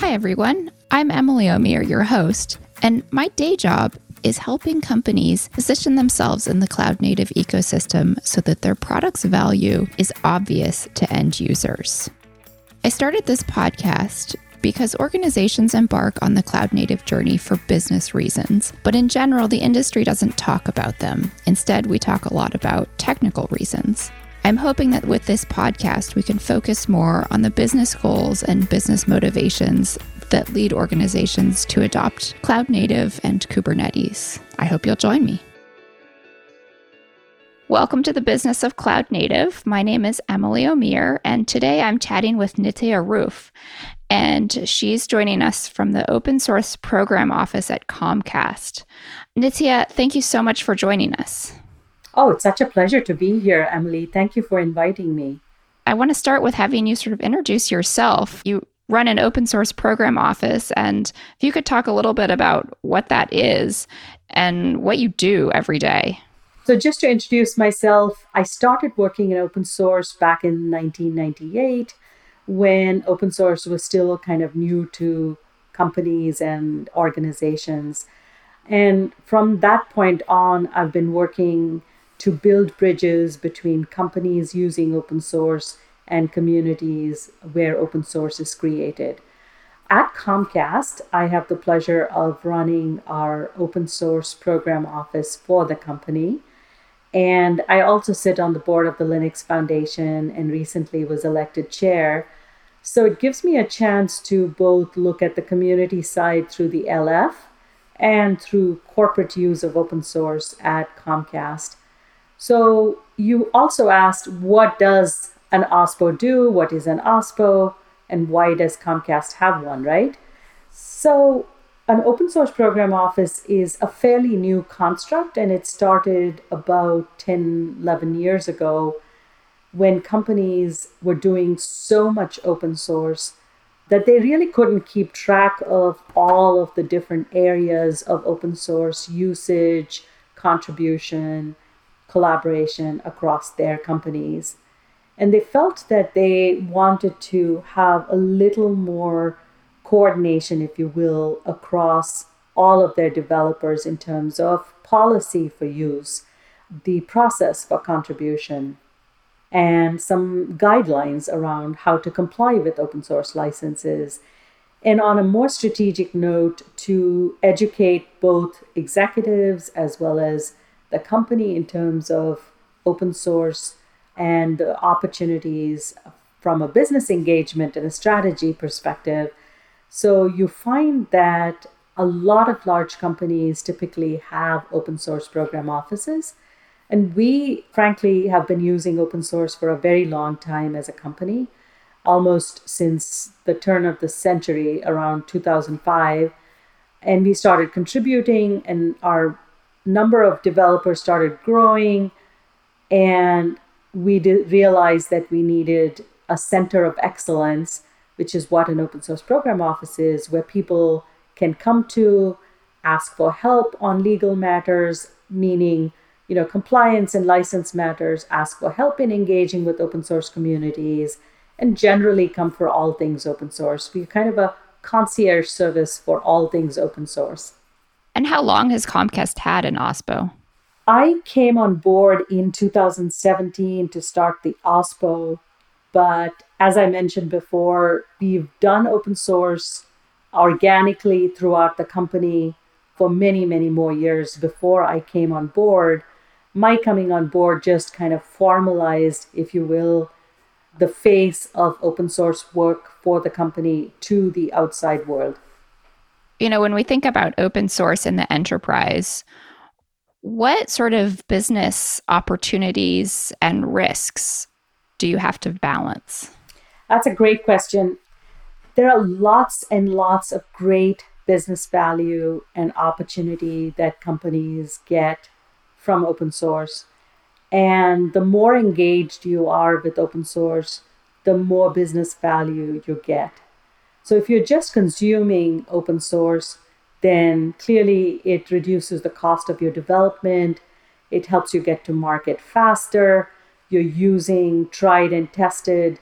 Hi, everyone. I'm Emily Omier, your host, and my day job is helping companies position themselves in the cloud native ecosystem so that their product's value is obvious to end users. I started this podcast because organizations embark on the cloud native journey for business reasons, but in general, the industry doesn't talk about them. Instead, we talk a lot about technical reasons. I'm hoping that with this podcast, we can focus more on the business goals and business motivations that lead organizations to adopt cloud native and Kubernetes. I hope you'll join me. Welcome to the business of cloud native. My name is Emily Omier, and today I'm chatting with Nithya Ruff. And she's joining us from the open source program office at Comcast. Nithya, thank you so much for joining us. Oh, it's such a pleasure to be here, Emily. Thank you for inviting me. I want to start with having you sort of introduce yourself. You run an open source program office, and if you could talk a little bit about what that is and what you do every day. So, just to introduce myself, I started working in open source back in 1998 when open source was still kind of new to companies and organizations. And from that point on, I've been working to build bridges between companies using open source and communities where open source is created. At Comcast, I have the pleasure of running our open source program office for the company. And I also sit on the board of the Linux Foundation and recently was elected chair. So it gives me a chance to both look at the community side through the LF and through corporate use of open source at Comcast so you also asked, what does an OSPO do? What is an OSPO? And why does Comcast have one, right? So an open source program office is a fairly new construct and it started about 10, 11 years ago when companies were doing so much open source that they really couldn't keep track of all of the different areas of open source usage, contribution, collaboration across their companies. And they felt that they wanted to have a little more coordination, if you will, across all of their developers in terms of policy for use, the process for contribution, and some guidelines around how to comply with open source licenses. And on a more strategic note, to educate both executives as well as the company in terms of open source and opportunities from a business engagement and a strategy perspective. So you find that a lot of large companies typically have open source program offices. And we, frankly, have been using open source for a very long time as a company, almost since the turn of the century, around 2005. And we started contributing, and our number of developers started growing and we did realize that we needed a center of excellence which is what an open source program office is where people can come to ask for help on legal matters meaning you know compliance and license matters ask for help in engaging with open source communities and generally come for all things open source. We're kind of a concierge service for all things open source and how long has Comcast had an OSPO? I came on board in 2017 to start the OSPO, but as I mentioned before, we've done open source organically throughout the company for many, many more years before I came on board. My coming on board just kind of formalized, if you will, the face of open source work for the company to the outside world you know, when we think about open source in the enterprise, what sort of business opportunities and risks do you have to balance? That's a great question. There are lots and lots of great business value and opportunity that companies get from open source. And the more engaged you are with open source, the more business value you get. So if you're just consuming open source, then clearly it reduces the cost of your development. It helps you get to market faster. You're using tried and tested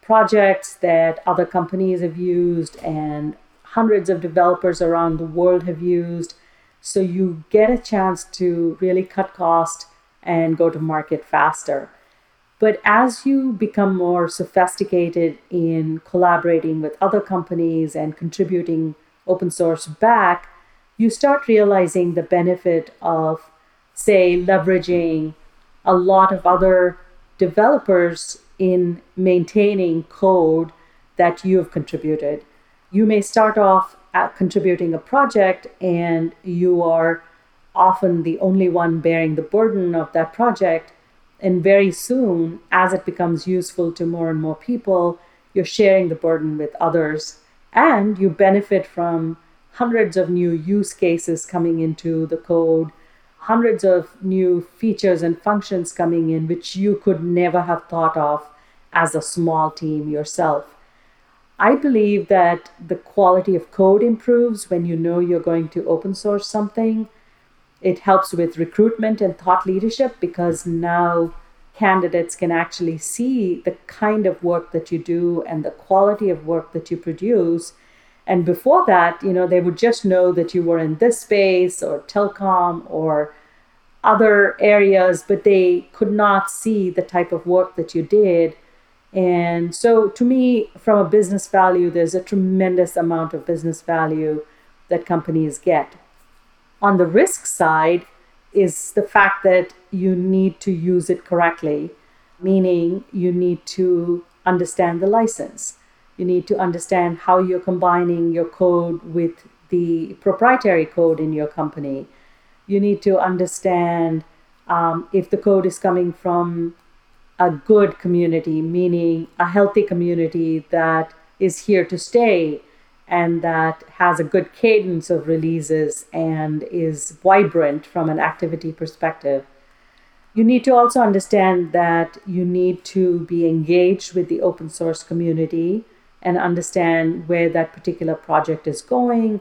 projects that other companies have used and hundreds of developers around the world have used. So you get a chance to really cut cost and go to market faster. But as you become more sophisticated in collaborating with other companies and contributing open source back, you start realizing the benefit of, say, leveraging a lot of other developers in maintaining code that you have contributed. You may start off contributing a project and you are often the only one bearing the burden of that project. And very soon, as it becomes useful to more and more people, you're sharing the burden with others and you benefit from hundreds of new use cases coming into the code, hundreds of new features and functions coming in, which you could never have thought of as a small team yourself. I believe that the quality of code improves when you know you're going to open source something. It helps with recruitment and thought leadership because now candidates can actually see the kind of work that you do and the quality of work that you produce and before that, you know, they would just know that you were in this space or telecom or other areas, but they could not see the type of work that you did. And so, to me, from a business value, there's a tremendous amount of business value that companies get. On the risk side, is the fact that you need to use it correctly, meaning you need to understand the license. You need to understand how you're combining your code with the proprietary code in your company. You need to understand um, if the code is coming from a good community, meaning a healthy community that is here to stay and that has a good cadence of releases and is vibrant from an activity perspective. You need to also understand that you need to be engaged with the open source community and understand where that particular project is going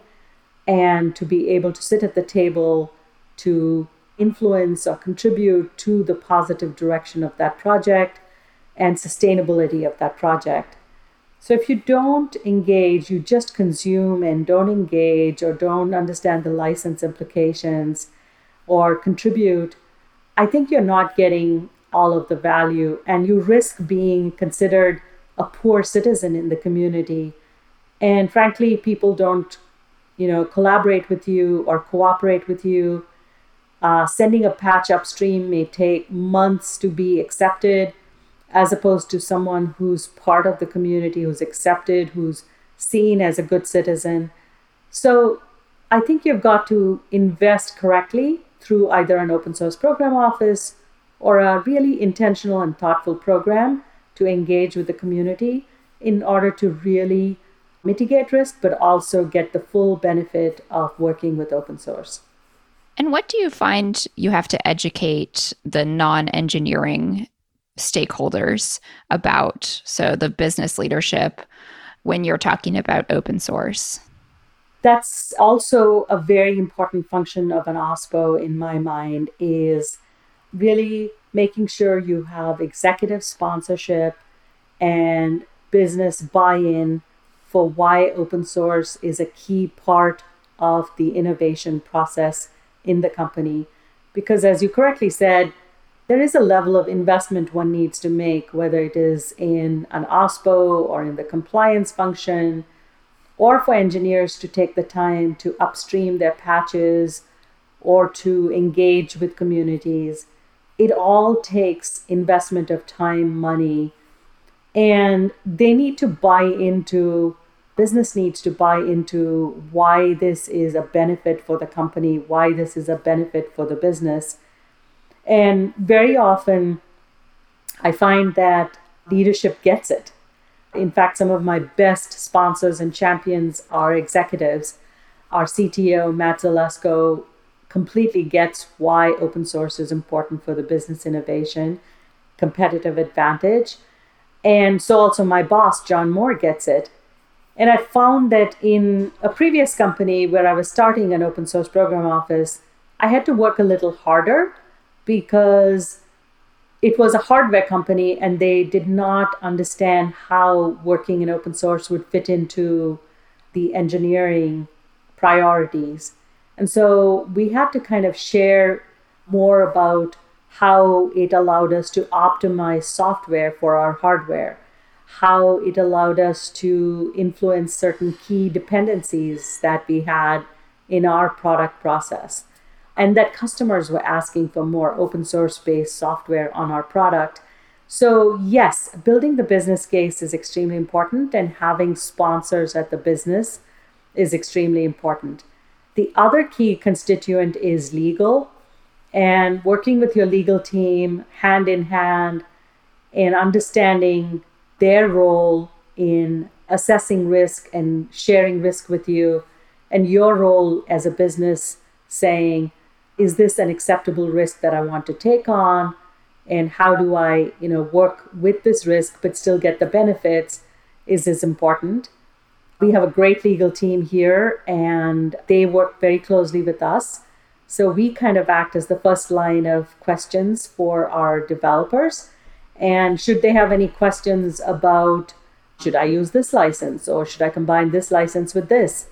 and to be able to sit at the table to influence or contribute to the positive direction of that project and sustainability of that project. So if you don't engage, you just consume and don't engage or don't understand the license implications or contribute, I think you're not getting all of the value and you risk being considered a poor citizen in the community. And frankly, people don't, you know, collaborate with you or cooperate with you. Uh, sending a patch upstream may take months to be accepted, as opposed to someone who's part of the community, who's accepted, who's seen as a good citizen. So I think you've got to invest correctly through either an open source program office or a really intentional and thoughtful program to engage with the community in order to really mitigate risk, but also get the full benefit of working with open source. And what do you find you have to educate the non engineering stakeholders about? So, the business leadership when you're talking about open source? That's also a very important function of an OSPO in my mind is really making sure you have executive sponsorship and business buy in for why open source is a key part of the innovation process in the company. Because, as you correctly said, there is a level of investment one needs to make, whether it is in an OSPO or in the compliance function, or for engineers to take the time to upstream their patches or to engage with communities it all takes investment of time, money, and they need to buy into business needs to buy into why this is a benefit for the company, why this is a benefit for the business. And very often, I find that leadership gets it. In fact, some of my best sponsors and champions are executives. Our CTO, Matt Zelesko, completely gets why open source is important for the business innovation, competitive advantage. And so also my boss, John Moore, gets it. And I found that in a previous company where I was starting an open source program office, I had to work a little harder because it was a hardware company and they did not understand how working in open source would fit into the engineering priorities. And so we had to kind of share more about how it allowed us to optimize software for our hardware, how it allowed us to influence certain key dependencies that we had in our product process, and that customers were asking for more open source based software on our product. So, yes, building the business case is extremely important, and having sponsors at the business is extremely important. The other key constituent is legal and working with your legal team hand in hand and understanding their role in assessing risk and sharing risk with you and your role as a business saying is this an acceptable risk that i want to take on and how do i you know work with this risk but still get the benefits is as important we have a great legal team here and they work very closely with us so we kind of act as the first line of questions for our developers. And should they have any questions about should I use this license or should I combine this license with this?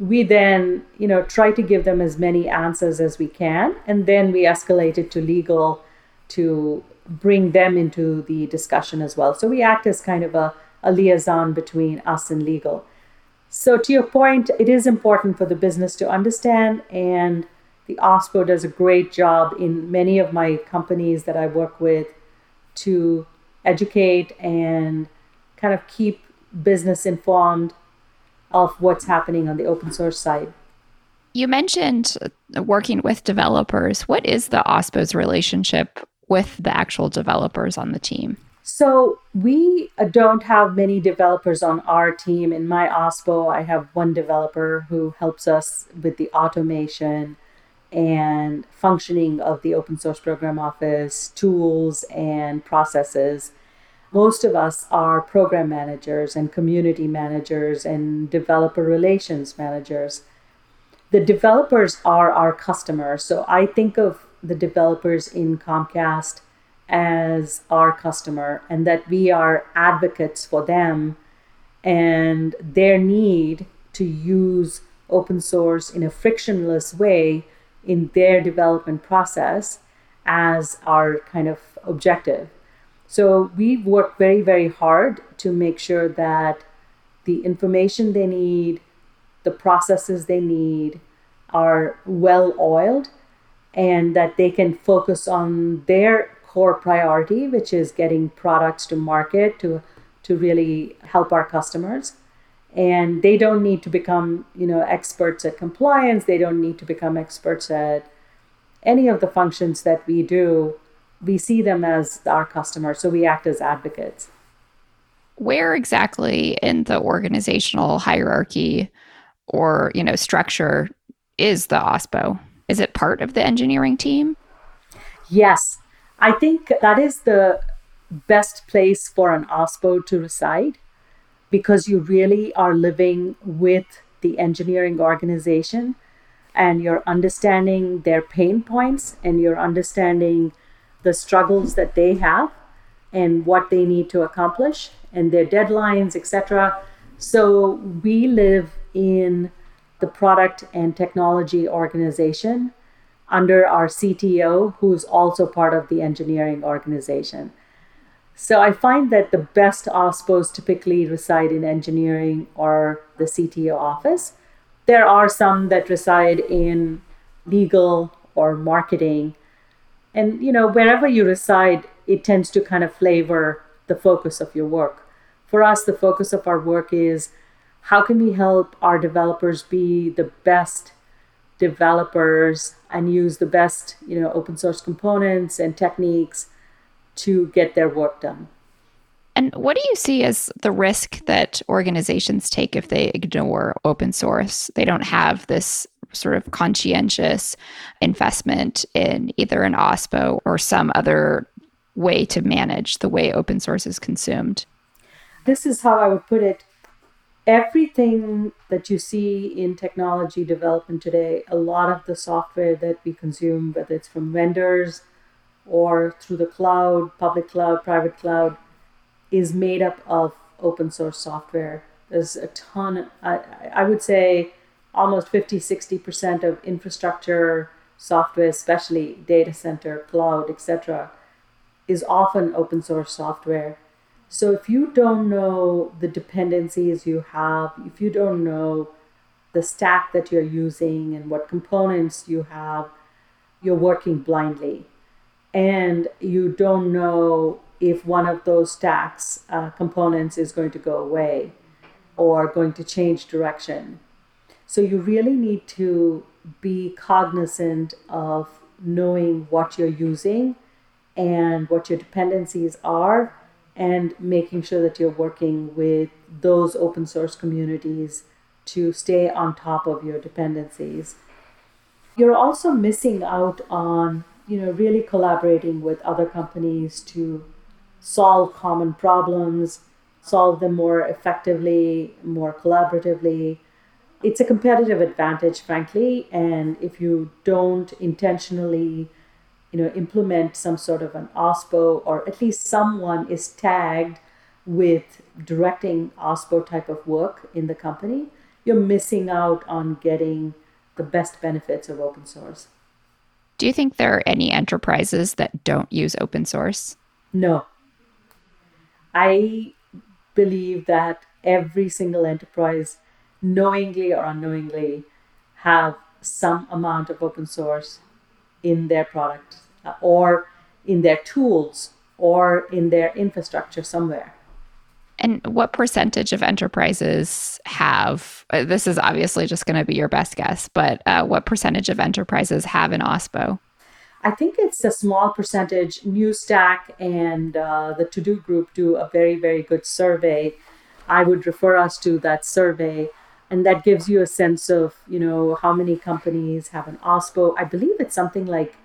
We then, you know, try to give them as many answers as we can, and then we escalate it to legal to bring them into the discussion as well. So we act as kind of a, a liaison between us and legal. So to your point, it is important for the business to understand and the OSPO does a great job in many of my companies that I work with to educate and kind of keep business informed of what's happening on the open source side. You mentioned working with developers. What is the OSPO's relationship with the actual developers on the team? So, we uh, don't have many developers on our team. In my OSPO, I have one developer who helps us with the automation and functioning of the open source program office, tools and processes. Most of us are program managers and community managers and developer relations managers. The developers are our customers. So I think of the developers in Comcast as our customer and that we are advocates for them and their need to use open source in a frictionless way in their development process as our kind of objective. So we've worked very, very hard to make sure that the information they need, the processes they need are well oiled and that they can focus on their core priority, which is getting products to market to, to really help our customers. And they don't need to become you know experts at compliance. They don't need to become experts at any of the functions that we do we see them as our customers so we act as advocates. Where exactly in the organizational hierarchy or you know structure is the ospo is it part of the engineering team? Yes. I think that is the best place for an ospo to reside because you really are living with the engineering organization and you're understanding their pain points and you're understanding the struggles that they have and what they need to accomplish and their deadlines etc so we live in the product and technology organization under our CTO who's also part of the engineering organization so I find that the best OSPOs typically reside in engineering or the CTO office. There are some that reside in legal or marketing. And you know, wherever you reside, it tends to kind of flavor the focus of your work. For us, the focus of our work is how can we help our developers be the best developers and use the best, you know, open source components and techniques to get their work done. And what do you see as the risk that organizations take if they ignore open source? They don't have this sort of conscientious investment in either an OSPO or some other way to manage the way open source is consumed. This is how I would put it. Everything that you see in technology development today, a lot of the software that we consume, whether it's from vendors or through the cloud, public cloud, private cloud, is made up of open source software. There's a ton, I, I would say almost 50, 60% of infrastructure software, especially data center, cloud, etc., is often open source software. So if you don't know the dependencies you have, if you don't know the stack that you're using and what components you have, you're working blindly. And you don't know if one of those stacks uh, components is going to go away or going to change direction. So you really need to be cognizant of knowing what you're using and what your dependencies are and making sure that you're working with those open source communities to stay on top of your dependencies. You're also missing out on, you know, really collaborating with other companies to solve common problems, solve them more effectively, more collaboratively. It's a competitive advantage, frankly, and if you don't intentionally you know implement some sort of an OSPO or at least someone is tagged with directing OSPO type of work in the company, you're missing out on getting the best benefits of open source. Do you think there are any enterprises that don't use open source? No. I believe that every single enterprise, knowingly or unknowingly, have some amount of open source in their product uh, or in their tools or in their infrastructure somewhere. And what percentage of enterprises have? Uh, this is obviously just going to be your best guess, but uh, what percentage of enterprises have an OSPO? I think it's a small percentage. New Stack and uh, the TODO Group do a very, very good survey. I would refer us to that survey, and that gives you a sense of, you know, how many companies have an OSPO. I believe it's something like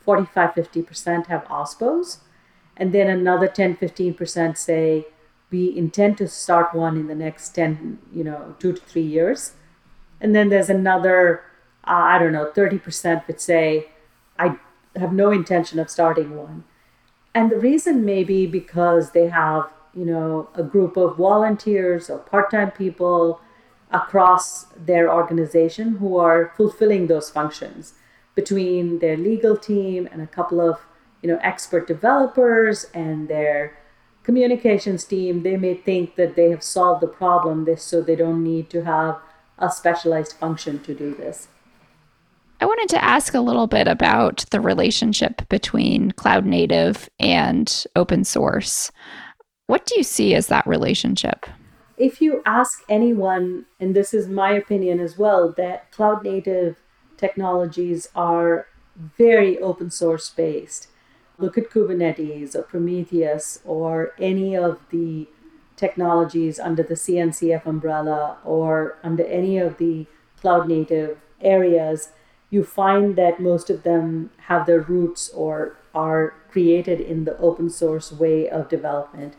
45 50% have OSPOs, and then another 10 15% say we intend to start one in the next 10, you know, two to three years. And then there's another, uh, I don't know, 30% would say, I have no intention of starting one. And the reason may be because they have, you know, a group of volunteers or part time people across their organization who are fulfilling those functions between their legal team and a couple of you know expert developers and their communications team they may think that they have solved the problem this so they don't need to have a specialized function to do this I wanted to ask a little bit about the relationship between cloud native and open source. What do you see as that relationship? If you ask anyone, and this is my opinion as well, that cloud native technologies are very open source based. Look at Kubernetes or Prometheus or any of the technologies under the CNCF umbrella or under any of the cloud native areas, you find that most of them have their roots or are created in the open source way of development.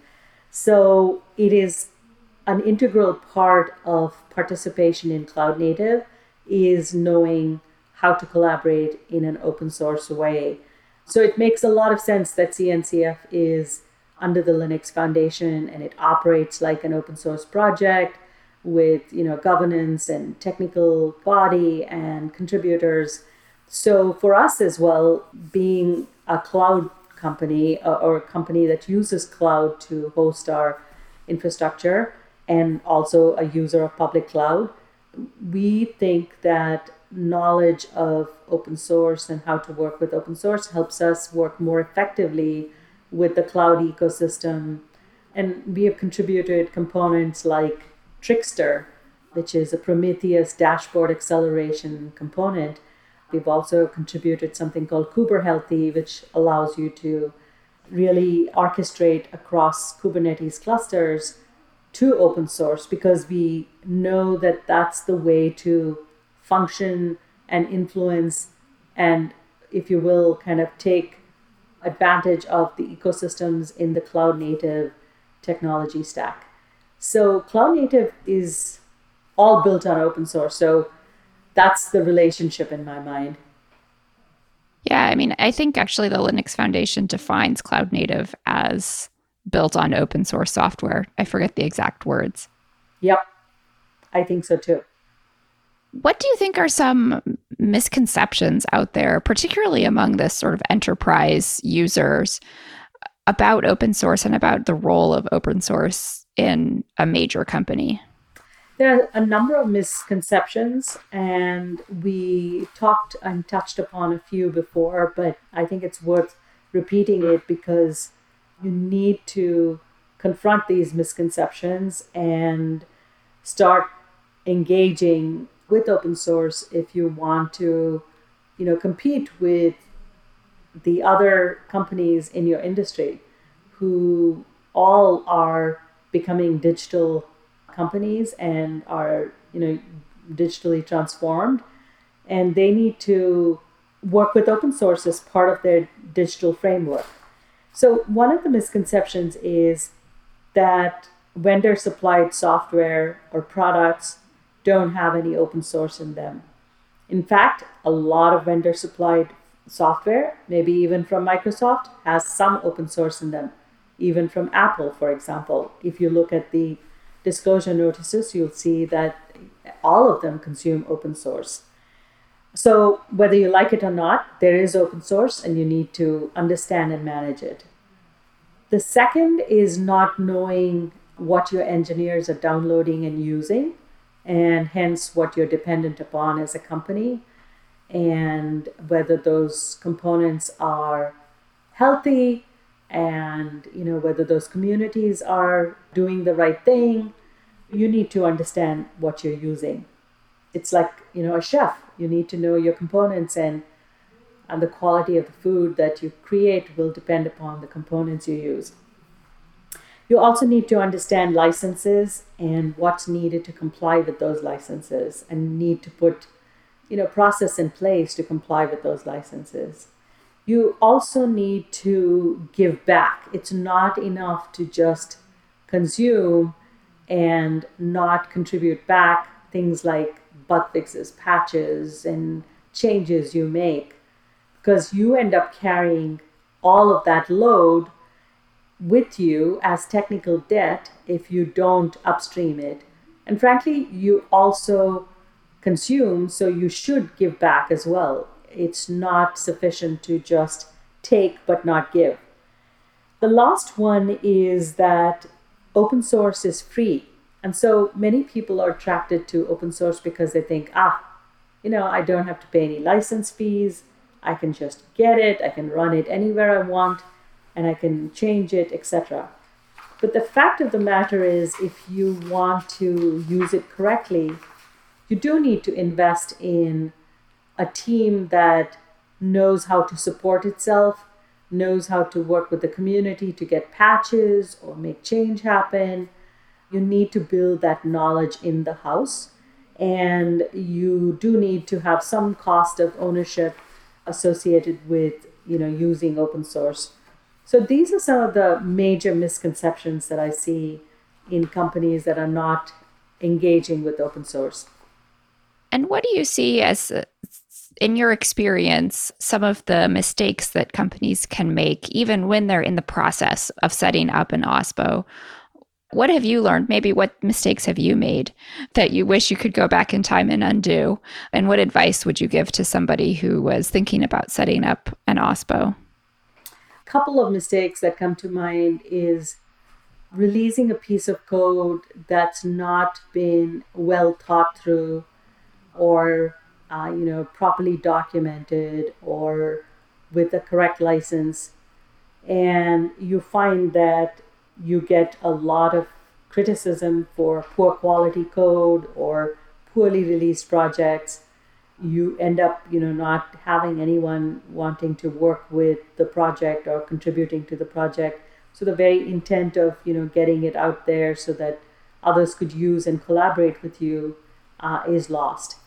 So it is an integral part of participation in cloud native is knowing how to collaborate in an open source way. So it makes a lot of sense that CNCF is under the Linux Foundation and it operates like an open source project with you know governance and technical body and contributors. So for us as well, being a cloud company uh, or a company that uses cloud to host our infrastructure and also a user of public cloud, we think that knowledge of open source and how to work with open source helps us work more effectively with the cloud ecosystem. And we have contributed components like Trickster, which is a Prometheus dashboard acceleration component. We've also contributed something called KuberHealthy, which allows you to really orchestrate across Kubernetes clusters to open source because we know that that's the way to function and influence and, if you will, kind of take advantage of the ecosystems in the cloud native technology stack. So, cloud native is all built on open source. So, that's the relationship in my mind. Yeah, I mean, I think actually the Linux Foundation defines cloud native as built on open source software. I forget the exact words. Yep, I think so too. What do you think are some misconceptions out there, particularly among this sort of enterprise users, about open source and about the role of open source in a major company? There are a number of misconceptions, and we talked and touched upon a few before, but I think it's worth repeating it because you need to confront these misconceptions and start engaging with open source if you want to you know compete with the other companies in your industry who all are becoming digital companies and are you know digitally transformed. And they need to work with open source as part of their digital framework so one of the misconceptions is that vendor supplied software or products don't have any open source in them. In fact, a lot of vendor supplied software, maybe even from Microsoft, has some open source in them, even from Apple, for example. If you look at the disclosure notices, you'll see that all of them consume open source. So, whether you like it or not, there is open source and you need to understand and manage it. The second is not knowing what your engineers are downloading and using and hence what you're dependent upon as a company and whether those components are healthy and you know whether those communities are doing the right thing. You need to understand what you're using. It's like you know a chef you need to know your components and and the quality of the food that you create will depend upon the components you use you also need to understand licenses and what's needed to comply with those licenses and need to put you know process in place to comply with those licenses. You also need to give back. It's not enough to just consume and not contribute back things like bug fixes, patches, and changes you make because you end up carrying all of that load with you as technical debt if you don't upstream it. And frankly, you also consume, so you should give back as well. It's not sufficient to just take but not give. The last one is that open source is free. And so many people are attracted to open source because they think, ah, you know, I don't have to pay any license fees. I can just get it. I can run it anywhere I want and I can change it, etc. But the fact of the matter is, if you want to use it correctly, you do need to invest in a team that knows how to support itself, knows how to work with the community to get patches or make change happen. You need to build that knowledge in the house. And you do need to have some cost of ownership associated with you know using open source so these are some of the major misconceptions that I see in companies that are not engaging with open source. And what do you see as, in your experience, some of the mistakes that companies can make, even when they're in the process of setting up an OSPO? What have you learned? Maybe what mistakes have you made that you wish you could go back in time and undo? And what advice would you give to somebody who was thinking about setting up an OSPO? A couple of mistakes that come to mind is releasing a piece of code that's not been well thought through or uh, you know properly documented or with the correct license and you find that you get a lot of criticism for poor quality code or poorly released projects. You end up you know not having anyone wanting to work with the project or contributing to the project. So the very intent of you know getting it out there so that others could use and collaborate with you uh, is lost.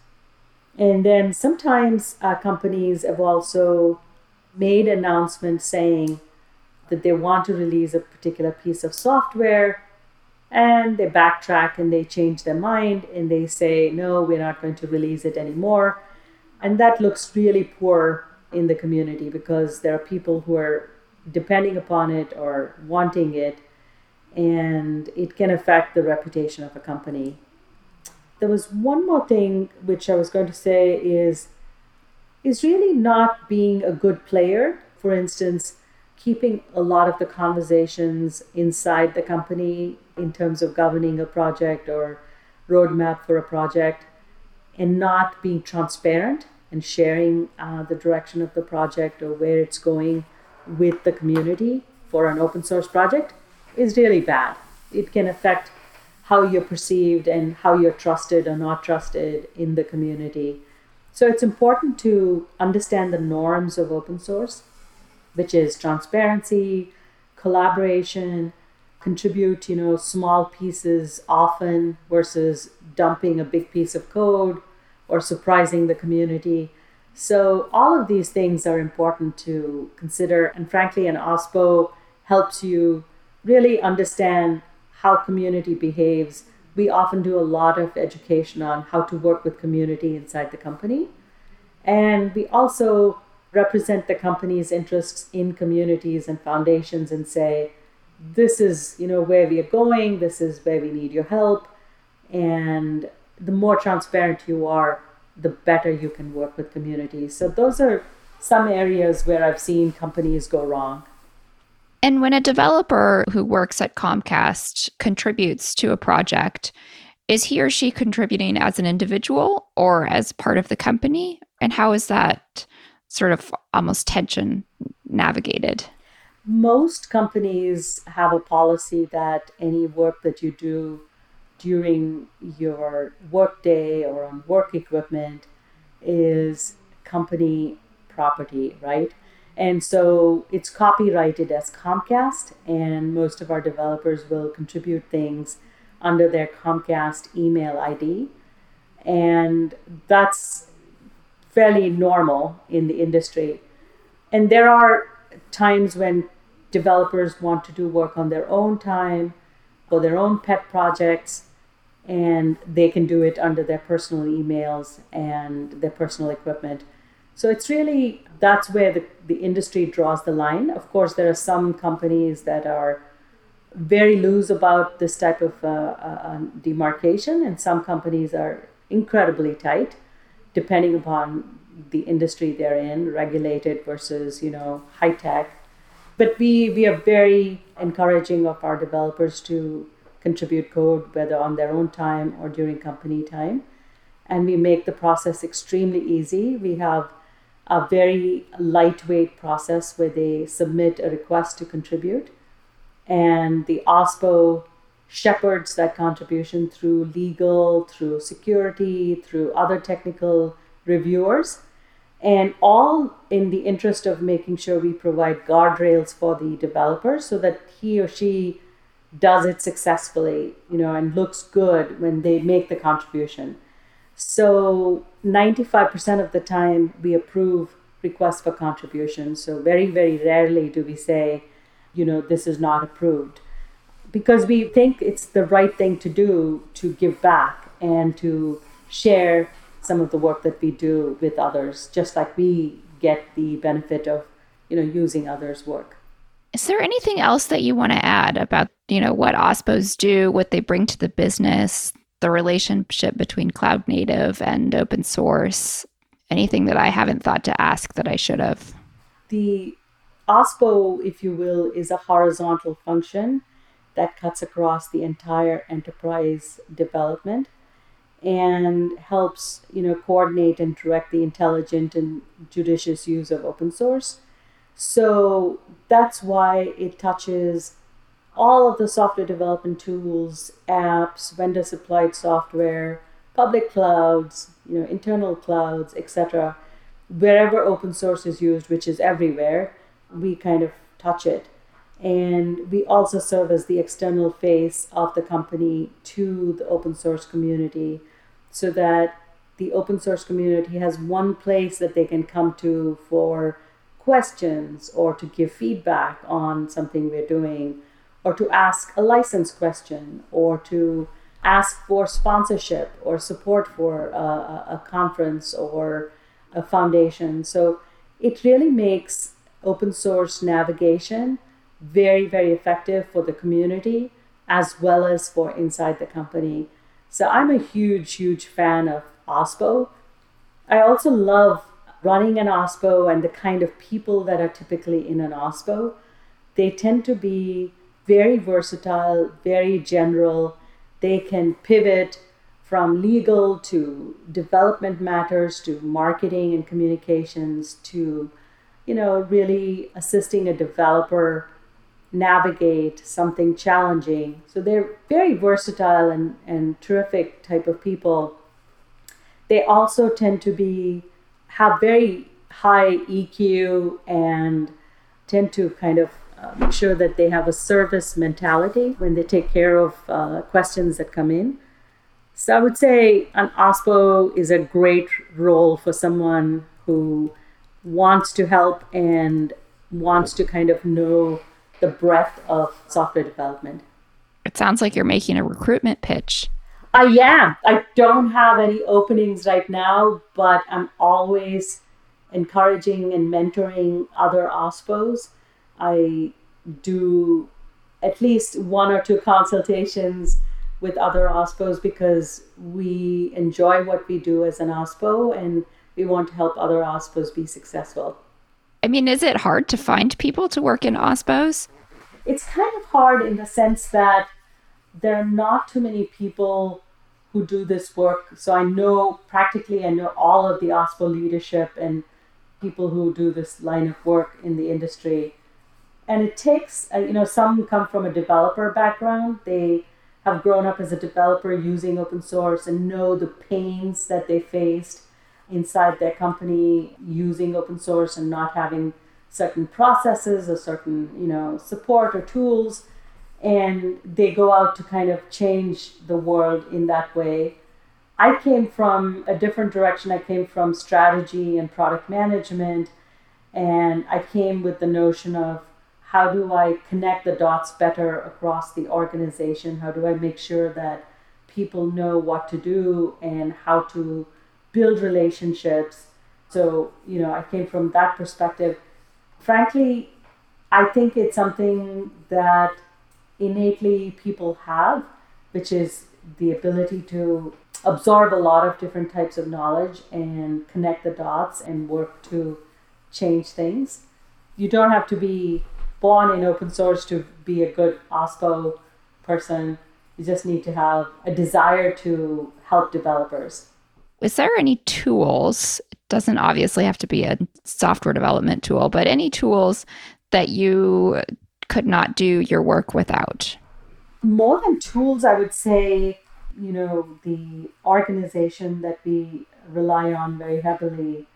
And then sometimes uh, companies have also made announcements saying that they want to release a particular piece of software and they backtrack and they change their mind and they say no we're not going to release it anymore and that looks really poor in the community because there are people who are depending upon it or wanting it, and it can affect the reputation of a company. There was one more thing which I was going to say is is really not being a good player. For instance, keeping a lot of the conversations inside the company in terms of governing a project or roadmap for a project and not being transparent and sharing uh, the direction of the project or where it's going with the community for an open source project is really bad. It can affect how you're perceived and how you're trusted or not trusted in the community. So it's important to understand the norms of open source, which is transparency, collaboration, contribute, you know, small pieces often versus dumping a big piece of code or surprising the community. So all of these things are important to consider. And frankly, an OSPO helps you really understand how community behaves. We often do a lot of education on how to work with community inside the company. And we also represent the company's interests in communities and foundations and say, this is, you know, where we are going, this is where we need your help. And the more transparent you are, the better you can work with communities. So those are some areas where I've seen companies go wrong. And when a developer who works at Comcast contributes to a project, is he or she contributing as an individual or as part of the company? And how is that sort of almost tension navigated? Most companies have a policy that any work that you do during your workday or on work equipment is company property, right? And so it's copyrighted as Comcast, and most of our developers will contribute things under their Comcast email ID. And that's fairly normal in the industry. And there are times when developers want to do work on their own time for their own pet projects and they can do it under their personal emails and their personal equipment. So it's really that's where the, the industry draws the line. Of course, there are some companies that are very loose about this type of uh, uh, demarcation, and some companies are incredibly tight, depending upon the industry they're in, regulated versus you know high tech. But we we are very encouraging of our developers to contribute code, whether on their own time or during company time. And we make the process extremely easy. We have a very lightweight process where they submit a request to contribute. And the OSPO shepherds that contribution through legal, through security, through other technical reviewers, and all in the interest of making sure we provide guardrails for the developer so that he or she does it successfully, you know, and looks good when they make the contribution. So 95% of the time we approve requests for contributions. So very, very rarely do we say, you know, this is not approved. Because we think it's the right thing to do to give back and to share some of the work that we do with others, just like we get the benefit of, you know, using others' work. Is there anything else that you want to add about, you know, what OSPOs do, what they bring to the business, the relationship between cloud native and open source? Anything that I haven't thought to ask that I should have? The OSPO, if you will, is a horizontal function that cuts across the entire enterprise development and helps, you know, coordinate and direct the intelligent and judicious use of open source so that's why it touches all of the software development tools, apps, vendor supplied software, public clouds, you know, internal clouds, etc. Wherever open source is used, which is everywhere, we kind of touch it. And we also serve as the external face of the company to the open source community so that the open source community has one place that they can come to for questions or to give feedback on something we're doing or to ask a license question or to ask for sponsorship or support for a, a conference or a foundation. So it really makes open source navigation very, very effective for the community as well as for inside the company. So I'm a huge, huge fan of OSPO. I also love running an OSPO and the kind of people that are typically in an OSPO. They tend to be very versatile, very general. They can pivot from legal to development matters to marketing and communications to you know really assisting a developer navigate something challenging. So they're very versatile and, and terrific type of people. They also tend to be have very high eq and tend to kind of uh, make sure that they have a service mentality when they take care of uh, questions that come in. So I would say an OSPO is a great role for someone who wants to help and wants to kind of know the breadth of software development. It sounds like you're making a recruitment pitch. I am. I don't have any openings right now, but I'm always encouraging and mentoring other OSPOs. I do at least one or two consultations with other OSPOs because we enjoy what we do as an OSPO and we want to help other OSPOs be successful. I mean, is it hard to find people to work in OSPOs? It's kind of hard in the sense that there are not too many people who do this work. So I know practically, I know all of the OSPO leadership and people who do this line of work in the industry. And it takes, uh, you know, some come from a developer background. They have grown up as a developer using open source and know the pains that they faced inside their company using open source and not having certain processes or certain you know support or tools. And they go out to kind of change the world in that way. I came from a different direction. I came from strategy and product management. And i came with the notion of how do I connect the dots better across the organization? How do I make sure that people know what to do and how to build relationships? So, you know, I came from that perspective. Frankly, I think it's something that innately people have, which is the ability to absorb a lot of different types of knowledge and connect the dots and work to change things. You don't have to be born in open source to be a good OSPO person. You just need to have a desire to help developers. Is there any tools? It doesn't obviously have to be a software development tool, but any tools that you could not do your work without? More than tools, I would say, you know, the organization that we rely on very heavily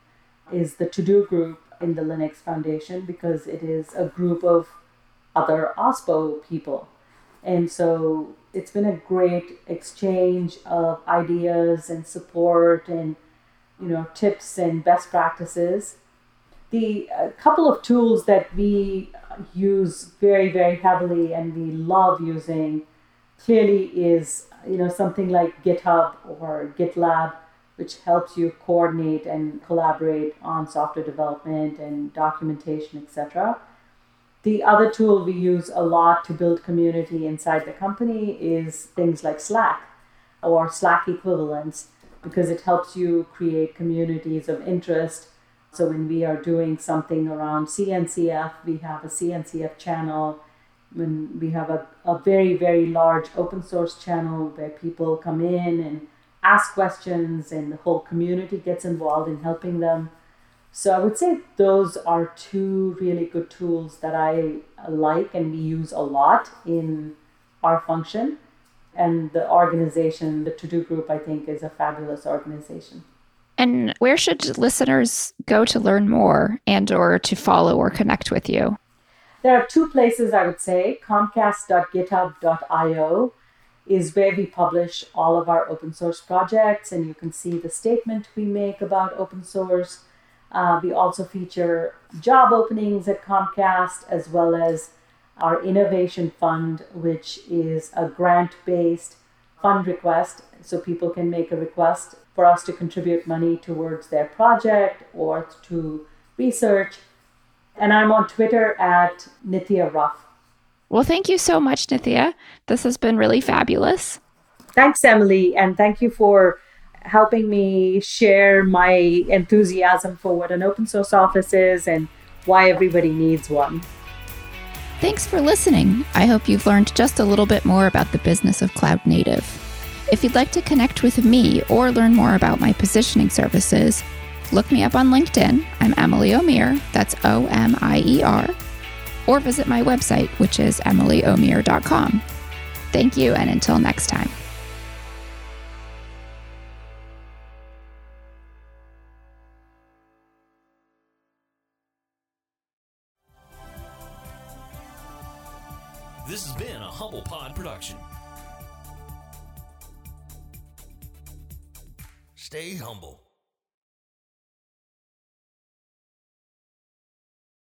is the TODO Group in the Linux Foundation because it is a group of other OSPO people. And so it's been a great exchange of ideas and support and you know tips and best practices. The couple of tools that we use very very heavily and we love using clearly is you know something like GitHub or GitLab which helps you coordinate and collaborate on software development and documentation, etc. The other tool we use a lot to build community inside the company is things like Slack or Slack equivalents because it helps you create communities of interest. So when we are doing something around CNCF, we have a CNCF channel. When we have a, a very, very large open source channel where people come in and ask questions and the whole community gets involved in helping them. So I would say those are two really good tools that I like and we use a lot in our function. And the organization, the TODO Group, I think is a fabulous organization. And where should listeners go to learn more and or to follow or connect with you? There are two places I would say, comcast.github.io is where we publish all of our open source projects, and you can see the statement we make about open source. Uh, we also feature job openings at Comcast as well as our Innovation Fund, which is a grant based fund request. So people can make a request for us to contribute money towards their project or to research. And I'm on Twitter at Nithya Ruff. Well, thank you so much, Nithya. This has been really fabulous. Thanks, Emily. And thank you for helping me share my enthusiasm for what an open source office is and why everybody needs one. Thanks for listening. I hope you've learned just a little bit more about the business of cloud native. If you'd like to connect with me or learn more about my positioning services, look me up on LinkedIn. I'm Emily Omier, that's O M I E R, or visit my website, which is emilyomier.com. Thank you, and until next time. Stay humble.